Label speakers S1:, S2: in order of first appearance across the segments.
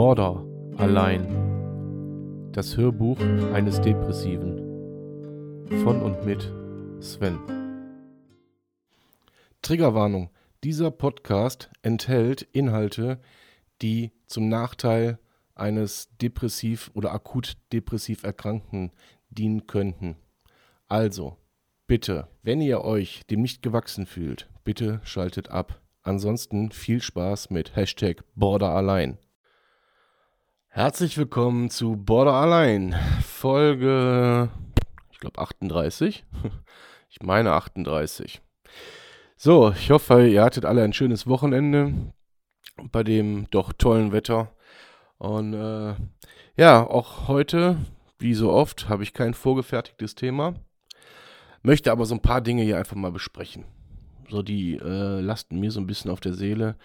S1: Border allein. Das Hörbuch eines Depressiven. Von und mit Sven. Triggerwarnung. Dieser Podcast enthält Inhalte, die zum Nachteil eines depressiv oder akut depressiv Erkrankten dienen könnten. Also, bitte, wenn ihr euch dem nicht gewachsen fühlt, bitte schaltet ab. Ansonsten viel Spaß mit Hashtag Border allein. Herzlich willkommen zu Border allein, Folge, ich glaube 38. Ich meine 38. So, ich hoffe, ihr hattet alle ein schönes Wochenende bei dem doch tollen Wetter. Und äh, ja, auch heute, wie so oft, habe ich kein vorgefertigtes Thema. Möchte aber so ein paar Dinge hier einfach mal besprechen. So, die äh, lasten mir so ein bisschen auf der Seele.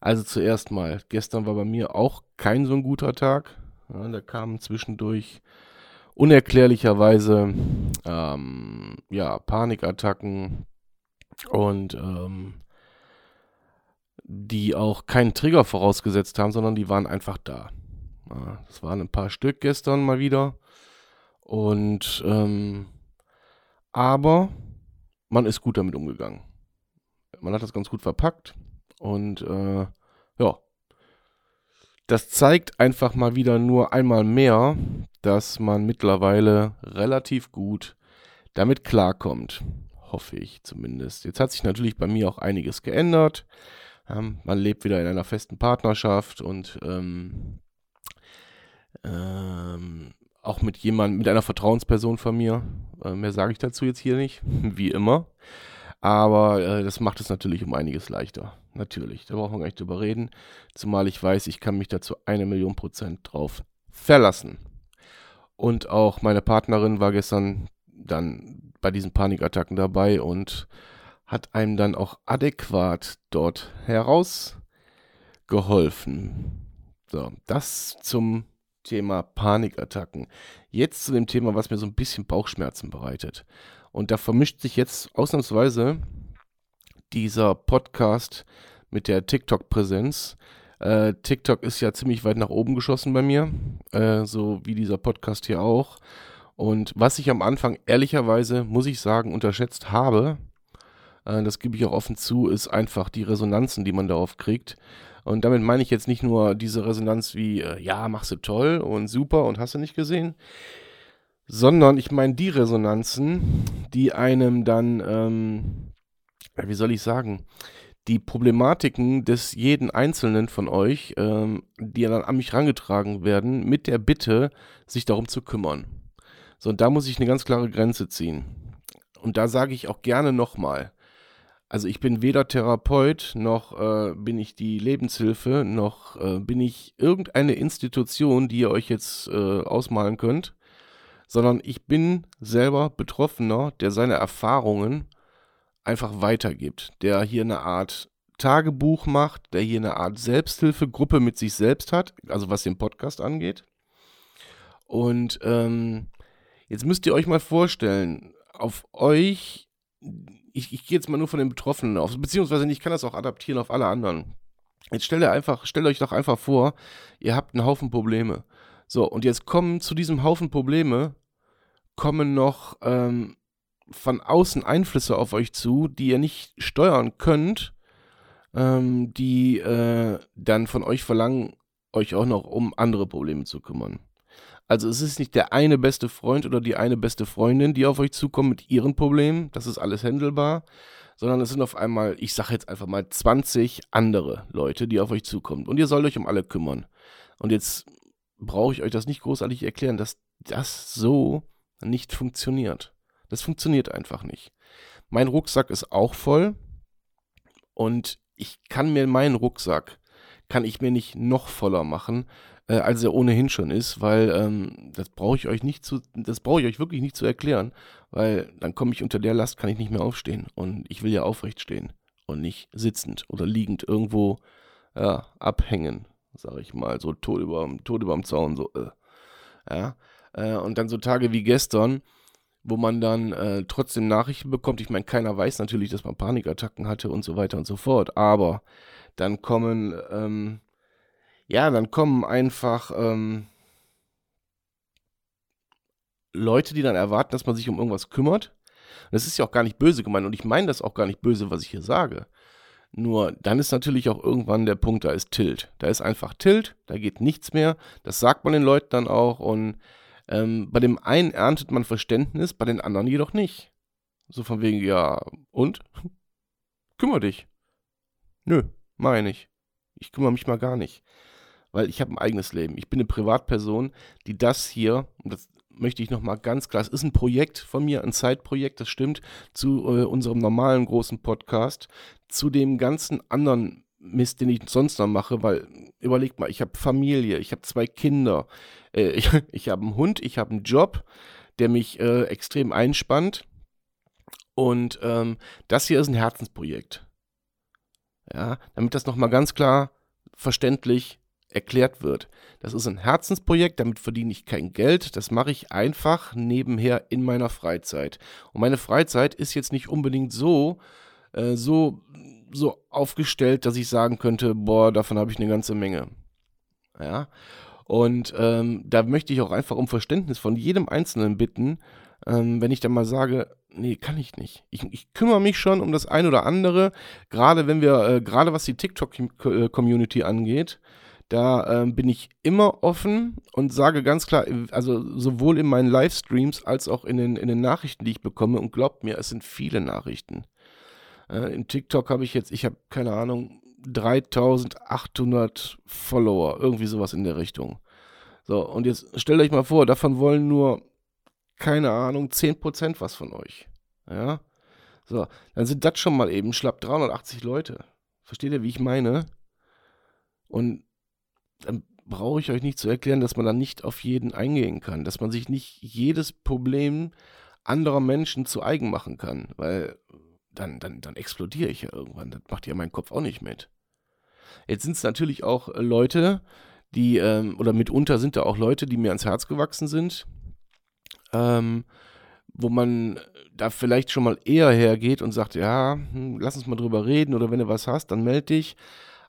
S1: Also zuerst mal, gestern war bei mir auch kein so ein guter Tag. Ja, da kamen zwischendurch unerklärlicherweise ähm, ja, Panikattacken und ähm, die auch keinen Trigger vorausgesetzt haben, sondern die waren einfach da. Ja, das waren ein paar Stück gestern mal wieder. Und ähm, aber man ist gut damit umgegangen man hat das ganz gut verpackt und äh, ja, das zeigt einfach mal wieder nur einmal mehr, dass man mittlerweile relativ gut damit klarkommt. Hoffe ich zumindest. Jetzt hat sich natürlich bei mir auch einiges geändert. Ähm, man lebt wieder in einer festen Partnerschaft und ähm, ähm, auch mit jemandem, mit einer Vertrauensperson von mir. Äh, mehr sage ich dazu jetzt hier nicht, wie immer. Aber äh, das macht es natürlich um einiges leichter. Natürlich, da brauchen wir gar nicht drüber reden. Zumal ich weiß, ich kann mich dazu eine Million Prozent drauf verlassen. Und auch meine Partnerin war gestern dann bei diesen Panikattacken dabei und hat einem dann auch adäquat dort herausgeholfen. So, das zum Thema Panikattacken. Jetzt zu dem Thema, was mir so ein bisschen Bauchschmerzen bereitet. Und da vermischt sich jetzt ausnahmsweise dieser Podcast mit der TikTok-Präsenz. Äh, TikTok ist ja ziemlich weit nach oben geschossen bei mir, äh, so wie dieser Podcast hier auch. Und was ich am Anfang ehrlicherweise, muss ich sagen, unterschätzt habe, äh, das gebe ich auch offen zu, ist einfach die Resonanzen, die man darauf kriegt. Und damit meine ich jetzt nicht nur diese Resonanz wie, äh, ja, machst du toll und super und hast du nicht gesehen sondern ich meine die Resonanzen, die einem dann, ähm, wie soll ich sagen, die Problematiken des jeden Einzelnen von euch, ähm, die dann an mich herangetragen werden, mit der Bitte, sich darum zu kümmern. So, und da muss ich eine ganz klare Grenze ziehen. Und da sage ich auch gerne nochmal, also ich bin weder Therapeut, noch äh, bin ich die Lebenshilfe, noch äh, bin ich irgendeine Institution, die ihr euch jetzt äh, ausmalen könnt sondern ich bin selber Betroffener, der seine Erfahrungen einfach weitergibt, der hier eine Art Tagebuch macht, der hier eine Art Selbsthilfegruppe mit sich selbst hat, also was den Podcast angeht. Und ähm, jetzt müsst ihr euch mal vorstellen, auf euch, ich, ich gehe jetzt mal nur von den Betroffenen auf, beziehungsweise ich kann das auch adaptieren auf alle anderen. Jetzt stellt einfach, stellt euch doch einfach vor, ihr habt einen Haufen Probleme. So, und jetzt kommen zu diesem Haufen Probleme, kommen noch ähm, von außen Einflüsse auf euch zu, die ihr nicht steuern könnt, ähm, die äh, dann von euch verlangen, euch auch noch um andere Probleme zu kümmern. Also es ist nicht der eine beste Freund oder die eine beste Freundin, die auf euch zukommen mit ihren Problemen, das ist alles händelbar, sondern es sind auf einmal, ich sage jetzt einfach mal 20 andere Leute, die auf euch zukommen und ihr sollt euch um alle kümmern. Und jetzt brauche ich euch das nicht großartig erklären, dass das so nicht funktioniert. Das funktioniert einfach nicht. Mein Rucksack ist auch voll und ich kann mir meinen Rucksack, kann ich mir nicht noch voller machen, äh, als er ohnehin schon ist, weil ähm, das brauche ich euch nicht zu, das brauche ich euch wirklich nicht zu erklären, weil dann komme ich unter der Last, kann ich nicht mehr aufstehen und ich will ja aufrecht stehen und nicht sitzend oder liegend irgendwo ja, abhängen sag ich mal, so tot über, tot überm Zaun, so, äh. ja. Äh, und dann so Tage wie gestern, wo man dann äh, trotzdem Nachrichten bekommt. Ich meine, keiner weiß natürlich, dass man Panikattacken hatte und so weiter und so fort. Aber dann kommen, ähm, ja, dann kommen einfach ähm, Leute, die dann erwarten, dass man sich um irgendwas kümmert. Und das ist ja auch gar nicht böse gemeint und ich meine das auch gar nicht böse, was ich hier sage. Nur dann ist natürlich auch irgendwann der Punkt, da ist Tilt. Da ist einfach Tilt, da geht nichts mehr. Das sagt man den Leuten dann auch und ähm, bei dem einen erntet man Verständnis, bei den anderen jedoch nicht. So von wegen, ja, und? Kümmer dich. Nö, mach ich. Ich kümmere mich mal gar nicht. Weil ich habe ein eigenes Leben. Ich bin eine Privatperson, die das hier, und das möchte ich nochmal ganz klar, es ist ein Projekt von mir, ein Zeitprojekt, das stimmt, zu äh, unserem normalen großen Podcast, zu dem ganzen anderen Mist, den ich sonst noch mache, weil überlegt mal, ich habe Familie, ich habe zwei Kinder, äh, ich, ich habe einen Hund, ich habe einen Job, der mich äh, extrem einspannt. Und ähm, das hier ist ein Herzensprojekt. Ja, damit das nochmal ganz klar verständlich erklärt wird. Das ist ein Herzensprojekt, damit verdiene ich kein Geld, das mache ich einfach nebenher in meiner Freizeit. Und meine Freizeit ist jetzt nicht unbedingt so, äh, so, so aufgestellt, dass ich sagen könnte, boah, davon habe ich eine ganze Menge. Ja, und ähm, da möchte ich auch einfach um Verständnis von jedem Einzelnen bitten, ähm, wenn ich dann mal sage, nee, kann ich nicht. Ich, ich, kümmere mich schon um das ein oder andere, gerade wenn wir, äh, gerade was die TikTok-Community angeht, da ähm, bin ich immer offen und sage ganz klar, also sowohl in meinen Livestreams als auch in den, in den Nachrichten, die ich bekomme, und glaubt mir, es sind viele Nachrichten. Äh, in TikTok habe ich jetzt, ich habe keine Ahnung, 3800 Follower, irgendwie sowas in der Richtung. So, und jetzt stellt euch mal vor, davon wollen nur, keine Ahnung, 10% was von euch. Ja? So, dann sind das schon mal eben schlapp 380 Leute. Versteht ihr, wie ich meine? Und dann brauche ich euch nicht zu erklären, dass man dann nicht auf jeden eingehen kann, dass man sich nicht jedes Problem anderer Menschen zu eigen machen kann, weil dann, dann, dann explodiere ich ja irgendwann. Das macht ja mein Kopf auch nicht mit. Jetzt sind es natürlich auch Leute, die, ähm, oder mitunter sind da auch Leute, die mir ans Herz gewachsen sind, ähm, wo man da vielleicht schon mal eher hergeht und sagt, ja, hm, lass uns mal drüber reden oder wenn du was hast, dann melde dich.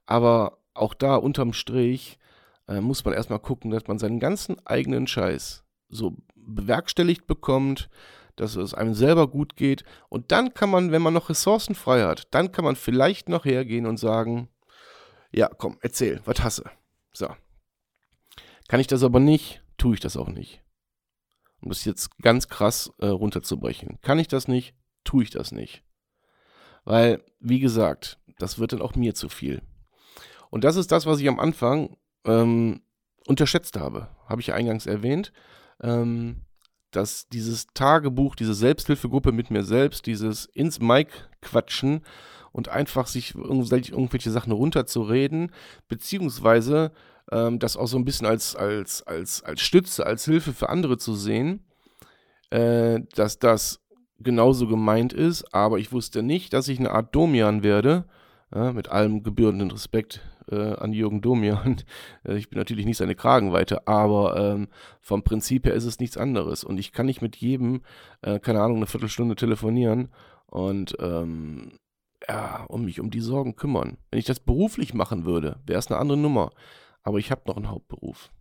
S1: Aber auch da unterm Strich äh, muss man erstmal gucken, dass man seinen ganzen eigenen Scheiß so bewerkstelligt bekommt, dass es einem selber gut geht. Und dann kann man, wenn man noch Ressourcen frei hat, dann kann man vielleicht noch hergehen und sagen, ja, komm, erzähl, was hasse. So. Kann ich das aber nicht, tue ich das auch nicht. Um das jetzt ganz krass äh, runterzubrechen. Kann ich das nicht, tue ich das nicht. Weil, wie gesagt, das wird dann auch mir zu viel. Und das ist das, was ich am Anfang ähm, unterschätzt habe. Habe ich ja eingangs erwähnt. Ähm, dass dieses Tagebuch, diese Selbsthilfegruppe mit mir selbst, dieses ins Mic quatschen und einfach sich irgendwelche Sachen runterzureden, beziehungsweise ähm, das auch so ein bisschen als, als, als, als Stütze, als Hilfe für andere zu sehen, äh, dass das genauso gemeint ist, aber ich wusste nicht, dass ich eine Art Domian werde, ja, mit allem gebührenden Respekt äh, an Jürgen Domian. Äh, ich bin natürlich nicht seine Kragenweite, aber ähm, vom Prinzip her ist es nichts anderes. Und ich kann nicht mit jedem, äh, keine Ahnung, eine Viertelstunde telefonieren und ähm, ja, um mich um die Sorgen kümmern. Wenn ich das beruflich machen würde, wäre es eine andere Nummer. Aber ich habe noch einen Hauptberuf.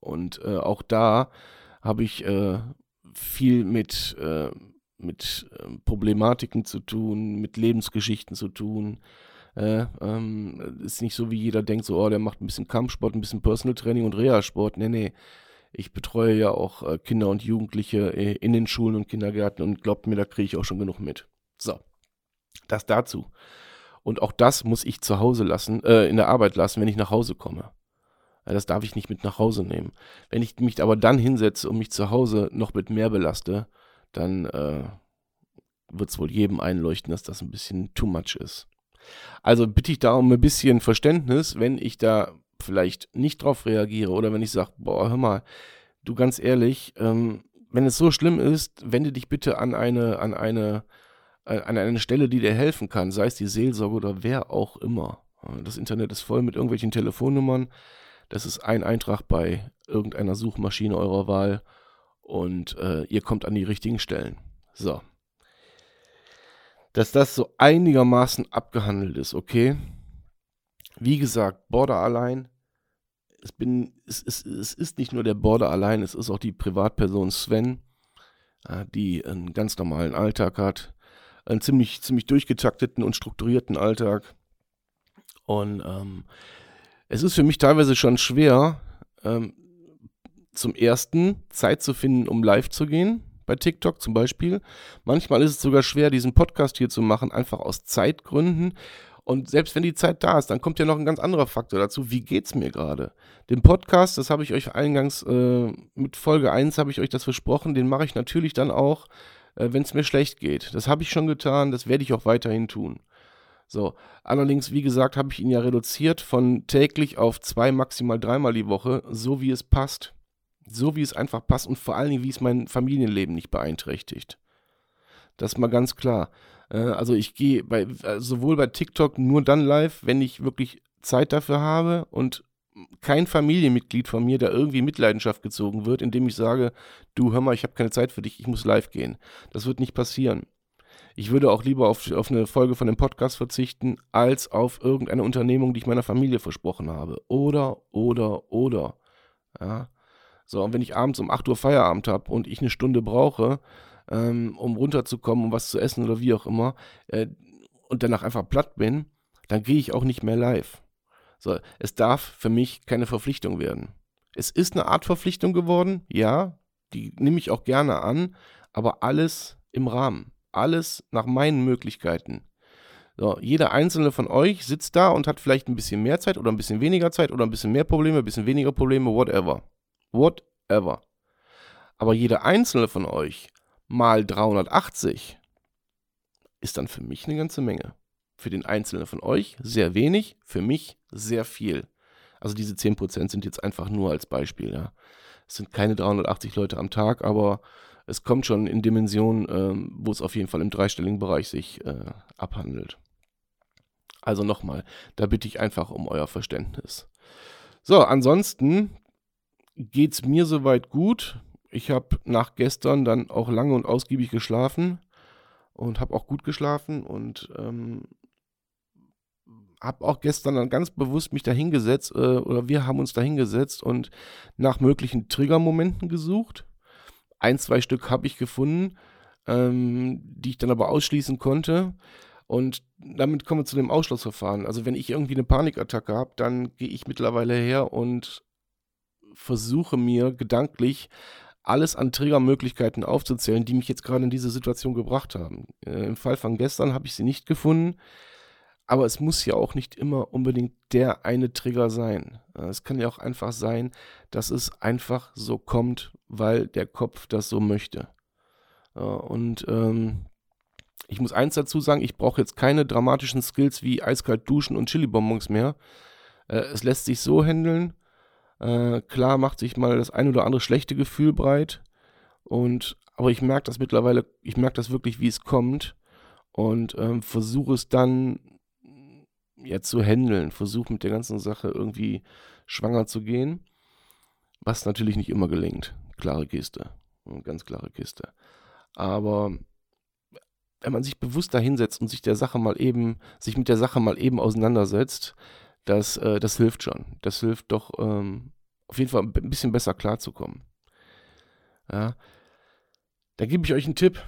S1: Und äh, auch da habe ich äh, viel mit, mit ähm, Problematiken zu tun, mit Lebensgeschichten zu tun. Äh, ähm, ist nicht so, wie jeder denkt, so, oh, der macht ein bisschen Kampfsport, ein bisschen Personal Training und Reha-Sport. Nee, nee. Ich betreue ja auch äh, Kinder und Jugendliche äh, in den Schulen und Kindergärten und glaubt mir, da kriege ich auch schon genug mit. So, das dazu. Und auch das muss ich zu Hause lassen, äh, in der Arbeit lassen, wenn ich nach Hause komme. Das darf ich nicht mit nach Hause nehmen. Wenn ich mich aber dann hinsetze und mich zu Hause noch mit mehr belaste, dann äh, wird es wohl jedem einleuchten, dass das ein bisschen too much ist. Also bitte ich da um ein bisschen Verständnis, wenn ich da vielleicht nicht drauf reagiere oder wenn ich sage, boah, hör mal, du ganz ehrlich, ähm, wenn es so schlimm ist, wende dich bitte an eine, an eine, äh, an eine Stelle, die dir helfen kann, sei es die Seelsorge oder wer auch immer. Das Internet ist voll mit irgendwelchen Telefonnummern. Das ist ein Eintrag bei irgendeiner Suchmaschine eurer Wahl und äh, ihr kommt an die richtigen Stellen. So dass das so einigermaßen abgehandelt ist, okay? Wie gesagt, Border allein es, bin, es, es, es ist nicht nur der Border allein, es ist auch die Privatperson Sven, äh, die einen ganz normalen Alltag hat, einen ziemlich, ziemlich durchgetakteten und strukturierten Alltag. Und ähm, es ist für mich teilweise schon schwer, ähm, zum ersten Zeit zu finden, um live zu gehen, bei TikTok zum Beispiel. Manchmal ist es sogar schwer, diesen Podcast hier zu machen, einfach aus Zeitgründen. Und selbst wenn die Zeit da ist, dann kommt ja noch ein ganz anderer Faktor dazu. Wie geht's mir gerade? Den Podcast, das habe ich euch eingangs äh, mit Folge 1 habe ich euch das versprochen, den mache ich natürlich dann auch, äh, wenn es mir schlecht geht. Das habe ich schon getan, das werde ich auch weiterhin tun. So, allerdings, wie gesagt, habe ich ihn ja reduziert von täglich auf zwei, maximal dreimal die Woche, so wie es passt. So wie es einfach passt und vor allen Dingen, wie es mein Familienleben nicht beeinträchtigt. Das mal ganz klar. Äh, also ich gehe bei, äh, sowohl bei TikTok nur dann live, wenn ich wirklich Zeit dafür habe und kein Familienmitglied von mir, der irgendwie Mitleidenschaft gezogen wird, indem ich sage, du hör mal, ich habe keine Zeit für dich, ich muss live gehen. Das wird nicht passieren. Ich würde auch lieber auf, auf eine Folge von dem Podcast verzichten, als auf irgendeine Unternehmung, die ich meiner Familie versprochen habe. Oder, oder, oder. Ja. So, und wenn ich abends um 8 Uhr Feierabend habe und ich eine Stunde brauche, ähm, um runterzukommen, um was zu essen oder wie auch immer, äh, und danach einfach platt bin, dann gehe ich auch nicht mehr live. So, es darf für mich keine Verpflichtung werden. Es ist eine Art Verpflichtung geworden, ja, die nehme ich auch gerne an, aber alles im Rahmen. Alles nach meinen Möglichkeiten. So, jeder einzelne von euch sitzt da und hat vielleicht ein bisschen mehr Zeit oder ein bisschen weniger Zeit oder ein bisschen mehr Probleme, ein bisschen weniger Probleme, whatever. Whatever. Aber jeder einzelne von euch mal 380 ist dann für mich eine ganze Menge. Für den Einzelnen von euch sehr wenig, für mich sehr viel. Also diese 10% sind jetzt einfach nur als Beispiel. Ja. Es sind keine 380 Leute am Tag, aber es kommt schon in Dimensionen, ähm, wo es auf jeden Fall im dreistelligen Bereich sich äh, abhandelt. Also nochmal, da bitte ich einfach um euer Verständnis. So, ansonsten geht es mir soweit gut. Ich habe nach gestern dann auch lange und ausgiebig geschlafen und habe auch gut geschlafen und ähm, habe auch gestern dann ganz bewusst mich dahingesetzt äh, oder wir haben uns dahingesetzt und nach möglichen Triggermomenten gesucht. Ein, zwei Stück habe ich gefunden, ähm, die ich dann aber ausschließen konnte. Und damit kommen wir zu dem Ausschlussverfahren. Also wenn ich irgendwie eine Panikattacke habe, dann gehe ich mittlerweile her und versuche mir gedanklich alles an Triggermöglichkeiten aufzuzählen, die mich jetzt gerade in diese Situation gebracht haben. Äh, Im Fall von gestern habe ich sie nicht gefunden, aber es muss ja auch nicht immer unbedingt der eine Trigger sein. Äh, es kann ja auch einfach sein, dass es einfach so kommt, weil der Kopf das so möchte. Äh, und ähm, ich muss eins dazu sagen, ich brauche jetzt keine dramatischen Skills wie eiskalt duschen und Chili-Bonbons mehr. Äh, es lässt sich so handeln, äh, klar macht sich mal das ein oder andere schlechte Gefühl breit. Und, aber ich merke das mittlerweile, ich merke das wirklich, wie es kommt. Und ähm, versuche es dann ja zu handeln. Versuche mit der ganzen Sache irgendwie schwanger zu gehen. Was natürlich nicht immer gelingt. Klare Kiste. Ganz klare Kiste. Aber wenn man sich bewusst dahinsetzt und sich der Sache mal eben, sich mit der Sache mal eben auseinandersetzt, das, äh, das hilft schon. Das hilft doch ähm, auf jeden Fall ein bisschen besser klarzukommen. Ja. Da gebe ich euch einen Tipp.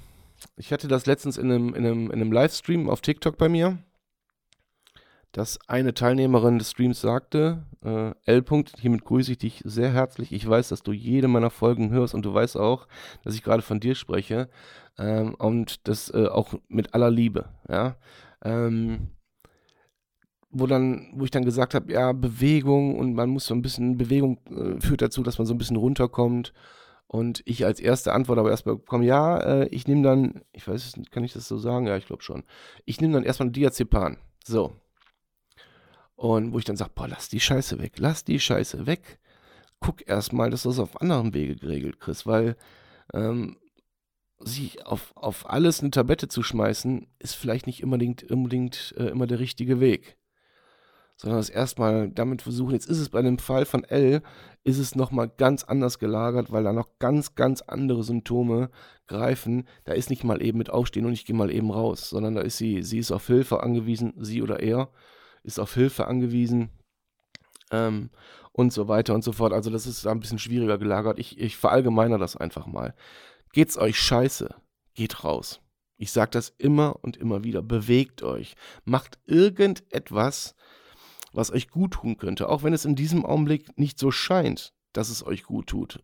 S1: Ich hatte das letztens in einem, in einem, in einem Livestream auf TikTok bei mir, dass eine Teilnehmerin des Streams sagte, äh, L. hiermit grüße ich dich sehr herzlich. Ich weiß, dass du jede meiner Folgen hörst und du weißt auch, dass ich gerade von dir spreche ähm, und das äh, auch mit aller Liebe. Ja. Ähm, wo dann, wo ich dann gesagt habe, ja, Bewegung und man muss so ein bisschen, Bewegung äh, führt dazu, dass man so ein bisschen runterkommt. Und ich als erste Antwort aber erstmal bekomme, ja, äh, ich nehme dann, ich weiß nicht, kann ich das so sagen? Ja, ich glaube schon. Ich nehme dann erstmal Diazepam. So. Und wo ich dann sage, boah, lass die Scheiße weg, lass die Scheiße weg. Guck erstmal, dass du das auf anderem Wege geregelt kriegst, weil ähm, sich auf, auf alles eine Tablette zu schmeißen, ist vielleicht nicht unbedingt, unbedingt äh, immer der richtige Weg sondern das erstmal damit versuchen. Jetzt ist es bei dem Fall von L, ist es nochmal ganz anders gelagert, weil da noch ganz, ganz andere Symptome greifen. Da ist nicht mal eben mit Aufstehen und ich gehe mal eben raus, sondern da ist sie, sie ist auf Hilfe angewiesen, sie oder er ist auf Hilfe angewiesen. Ähm, und so weiter und so fort. Also das ist ein bisschen schwieriger gelagert. Ich, ich verallgemeiner das einfach mal. Geht's euch scheiße? Geht raus. Ich sage das immer und immer wieder. Bewegt euch. Macht irgendetwas, was euch gut tun könnte. Auch wenn es in diesem Augenblick nicht so scheint, dass es euch gut tut.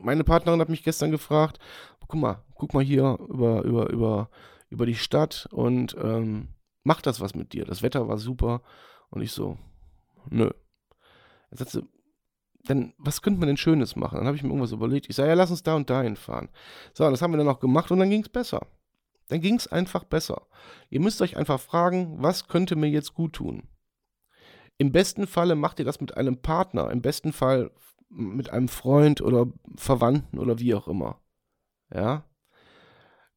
S1: Meine Partnerin hat mich gestern gefragt, guck mal, guck mal hier über, über, über, über die Stadt und ähm, macht das was mit dir? Das Wetter war super. Und ich so, nö, dann sagt sie, dann, was könnte man denn Schönes machen? Dann habe ich mir irgendwas überlegt. Ich sage, ja, lass uns da und da hinfahren. So, das haben wir dann auch gemacht und dann ging es besser. Dann ging es einfach besser. Ihr müsst euch einfach fragen, was könnte mir jetzt gut tun? Im besten Falle macht ihr das mit einem Partner, im besten Fall mit einem Freund oder Verwandten oder wie auch immer. Ja?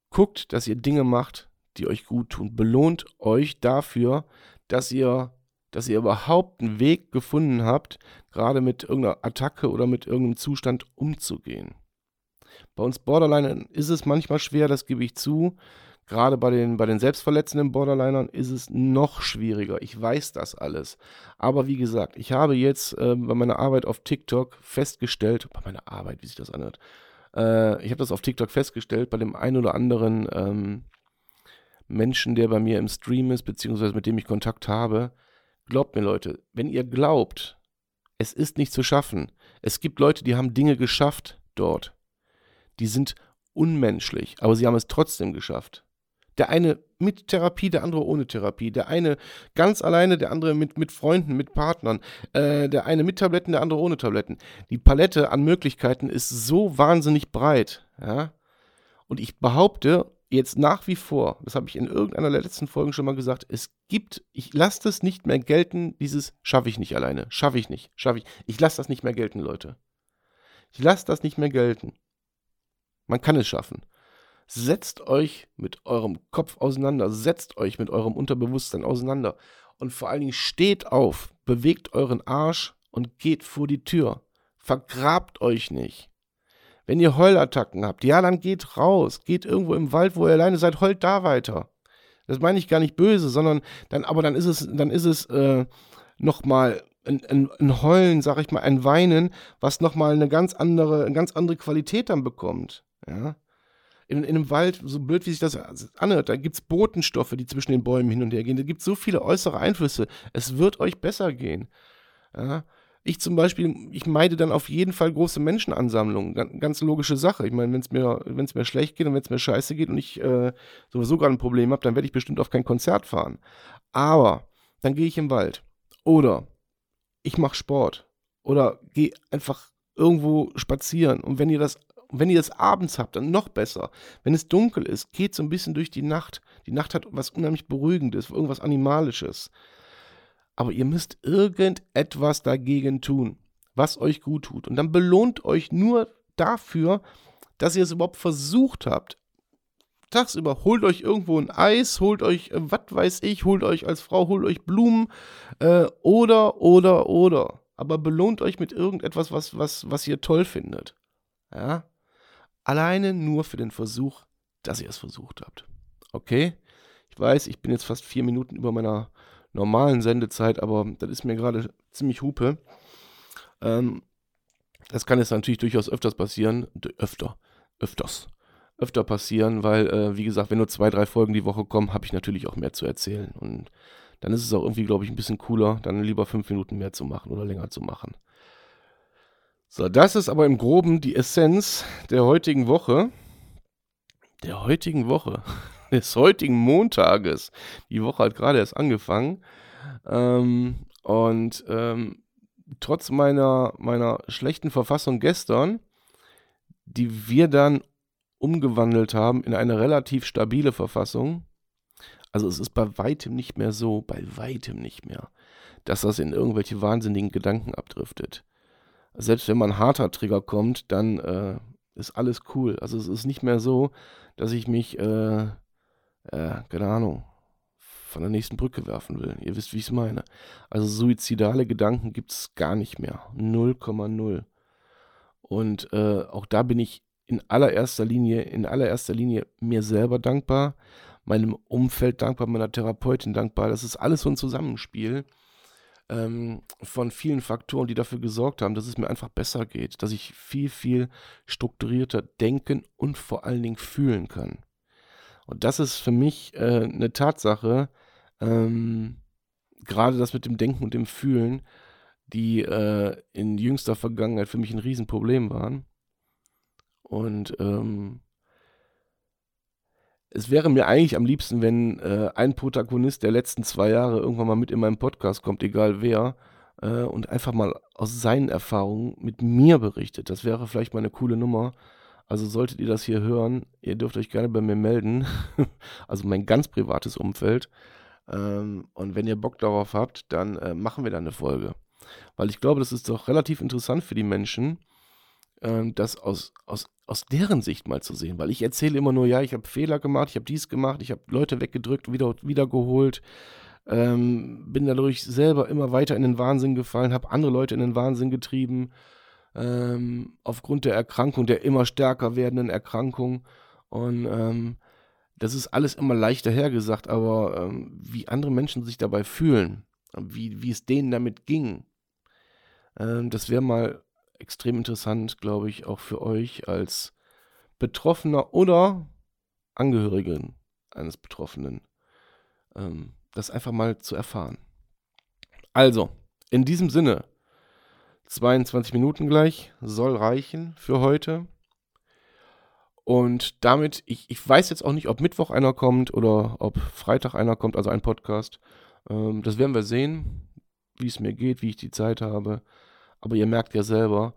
S1: Guckt, dass ihr Dinge macht, die euch gut tun. Belohnt euch dafür, dass ihr dass ihr überhaupt einen Weg gefunden habt, gerade mit irgendeiner Attacke oder mit irgendeinem Zustand umzugehen. Bei uns Borderlinern ist es manchmal schwer, das gebe ich zu. Gerade bei den, bei den selbstverletzenden Borderlinern ist es noch schwieriger. Ich weiß das alles. Aber wie gesagt, ich habe jetzt äh, bei meiner Arbeit auf TikTok festgestellt, bei meiner Arbeit, wie sich das anhört, äh, ich habe das auf TikTok festgestellt, bei dem einen oder anderen ähm, Menschen, der bei mir im Stream ist, beziehungsweise mit dem ich Kontakt habe, Glaubt mir, Leute, wenn ihr glaubt, es ist nicht zu schaffen, es gibt Leute, die haben Dinge geschafft dort. Die sind unmenschlich, aber sie haben es trotzdem geschafft. Der eine mit Therapie, der andere ohne Therapie. Der eine ganz alleine, der andere mit, mit Freunden, mit Partnern. Äh, der eine mit Tabletten, der andere ohne Tabletten. Die Palette an Möglichkeiten ist so wahnsinnig breit. Ja? Und ich behaupte, jetzt nach wie vor, das habe ich in irgendeiner der letzten Folgen schon mal gesagt, es gibt, ich lasse das nicht mehr gelten, dieses schaffe ich nicht alleine, schaffe ich nicht, schaffe ich, ich lasse das nicht mehr gelten, Leute. Ich lasse das nicht mehr gelten. Man kann es schaffen. Setzt euch mit eurem Kopf auseinander, setzt euch mit eurem Unterbewusstsein auseinander und vor allen Dingen steht auf, bewegt euren Arsch und geht vor die Tür. Vergrabt euch nicht. Wenn ihr Heulattacken habt, ja, dann geht raus, geht irgendwo im Wald, wo ihr alleine seid, heult da weiter. Das meine ich gar nicht böse, sondern dann, aber dann ist es, dann ist es äh, nochmal ein, ein, ein Heulen, sag ich mal, ein Weinen, was nochmal eine ganz andere, eine ganz andere Qualität dann bekommt. Ja. In, in einem Wald, so blöd wie sich das anhört, da gibt es Botenstoffe, die zwischen den Bäumen hin und her gehen. Da gibt es so viele äußere Einflüsse. Es wird euch besser gehen. Ja. Ich zum Beispiel, ich meide dann auf jeden Fall große Menschenansammlungen. Ganz, logische Sache. Ich meine, wenn es mir, mir schlecht geht und wenn es mir scheiße geht und ich äh, sowieso gerade ein Problem habe, dann werde ich bestimmt auf kein Konzert fahren. Aber dann gehe ich im Wald. Oder ich mache Sport. Oder gehe einfach irgendwo spazieren. Und wenn ihr das wenn ihr das abends habt, dann noch besser. Wenn es dunkel ist, geht so ein bisschen durch die Nacht. Die Nacht hat was unheimlich Beruhigendes, irgendwas Animalisches aber ihr müsst irgendetwas dagegen tun, was euch gut tut. Und dann belohnt euch nur dafür, dass ihr es überhaupt versucht habt. Tagsüber holt euch irgendwo ein Eis, holt euch, äh, was weiß ich, holt euch als Frau, holt euch Blumen äh, oder, oder, oder. Aber belohnt euch mit irgendetwas, was, was, was ihr toll findet. Ja? Alleine nur für den Versuch, dass ihr es versucht habt. Okay? Ich weiß, ich bin jetzt fast vier Minuten über meiner normalen Sendezeit, aber das ist mir gerade ziemlich Hupe. Ähm, das kann jetzt natürlich durchaus öfters passieren. Öfter. Öfters. Öfter passieren, weil, äh, wie gesagt, wenn nur zwei, drei Folgen die Woche kommen, habe ich natürlich auch mehr zu erzählen. Und dann ist es auch irgendwie, glaube ich, ein bisschen cooler, dann lieber fünf Minuten mehr zu machen oder länger zu machen. So, das ist aber im Groben die Essenz der heutigen Woche. Der heutigen Woche. des heutigen Montages. Die Woche hat gerade erst angefangen. Ähm, und ähm, trotz meiner, meiner schlechten Verfassung gestern, die wir dann umgewandelt haben in eine relativ stabile Verfassung, also es ist bei weitem nicht mehr so, bei weitem nicht mehr, dass das in irgendwelche wahnsinnigen Gedanken abdriftet. Selbst wenn man harter Trigger kommt, dann äh, ist alles cool. Also es ist nicht mehr so, dass ich mich äh, äh, keine Ahnung, von der nächsten Brücke werfen will. Ihr wisst, wie ich es meine. Also suizidale Gedanken gibt es gar nicht mehr. 0,0. Und äh, auch da bin ich in allererster Linie, in allererster Linie mir selber dankbar, meinem Umfeld dankbar, meiner Therapeutin dankbar. Das ist alles so ein Zusammenspiel. Ähm, von vielen Faktoren, die dafür gesorgt haben, dass es mir einfach besser geht, dass ich viel, viel strukturierter denken und vor allen Dingen fühlen kann. Und das ist für mich äh, eine Tatsache, ähm, gerade das mit dem Denken und dem Fühlen, die äh, in jüngster Vergangenheit für mich ein Riesenproblem waren. Und ähm, es wäre mir eigentlich am liebsten, wenn äh, ein Protagonist der letzten zwei Jahre irgendwann mal mit in meinem Podcast kommt, egal wer, äh, und einfach mal aus seinen Erfahrungen mit mir berichtet. Das wäre vielleicht mal eine coole Nummer. Also solltet ihr das hier hören, ihr dürft euch gerne bei mir melden. also mein ganz privates Umfeld. Ähm, und wenn ihr Bock darauf habt, dann äh, machen wir da eine Folge. Weil ich glaube, das ist doch relativ interessant für die Menschen, ähm, das aus, aus, aus deren Sicht mal zu sehen. Weil ich erzähle immer nur, ja, ich habe Fehler gemacht, ich habe dies gemacht, ich habe Leute weggedrückt, wieder, wiedergeholt, ähm, bin dadurch selber immer weiter in den Wahnsinn gefallen, habe andere Leute in den Wahnsinn getrieben, ähm, aufgrund der Erkrankung, der immer stärker werdenden Erkrankung. Und ähm, das ist alles immer leichter hergesagt, aber ähm, wie andere Menschen sich dabei fühlen, wie, wie es denen damit ging, ähm, das wäre mal extrem interessant, glaube ich, auch für euch als Betroffener oder Angehörigen eines Betroffenen, ähm, das einfach mal zu erfahren. Also, in diesem Sinne, 22 Minuten gleich soll reichen für heute. Und damit, ich, ich weiß jetzt auch nicht, ob Mittwoch einer kommt oder ob Freitag einer kommt, also ein Podcast. Ähm, das werden wir sehen, wie es mir geht, wie ich die Zeit habe. Aber ihr merkt ja selber,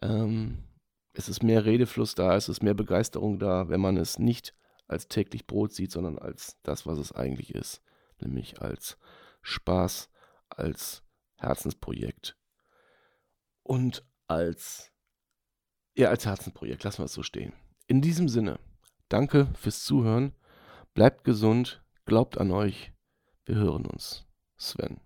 S1: ähm, es ist mehr Redefluss da, es ist mehr Begeisterung da, wenn man es nicht als täglich Brot sieht, sondern als das, was es eigentlich ist. Nämlich als Spaß, als Herzensprojekt und als, ja, als Herzensprojekt. Lassen wir es so stehen. In diesem Sinne, danke fürs Zuhören. Bleibt gesund, glaubt an euch. Wir hören uns. Sven.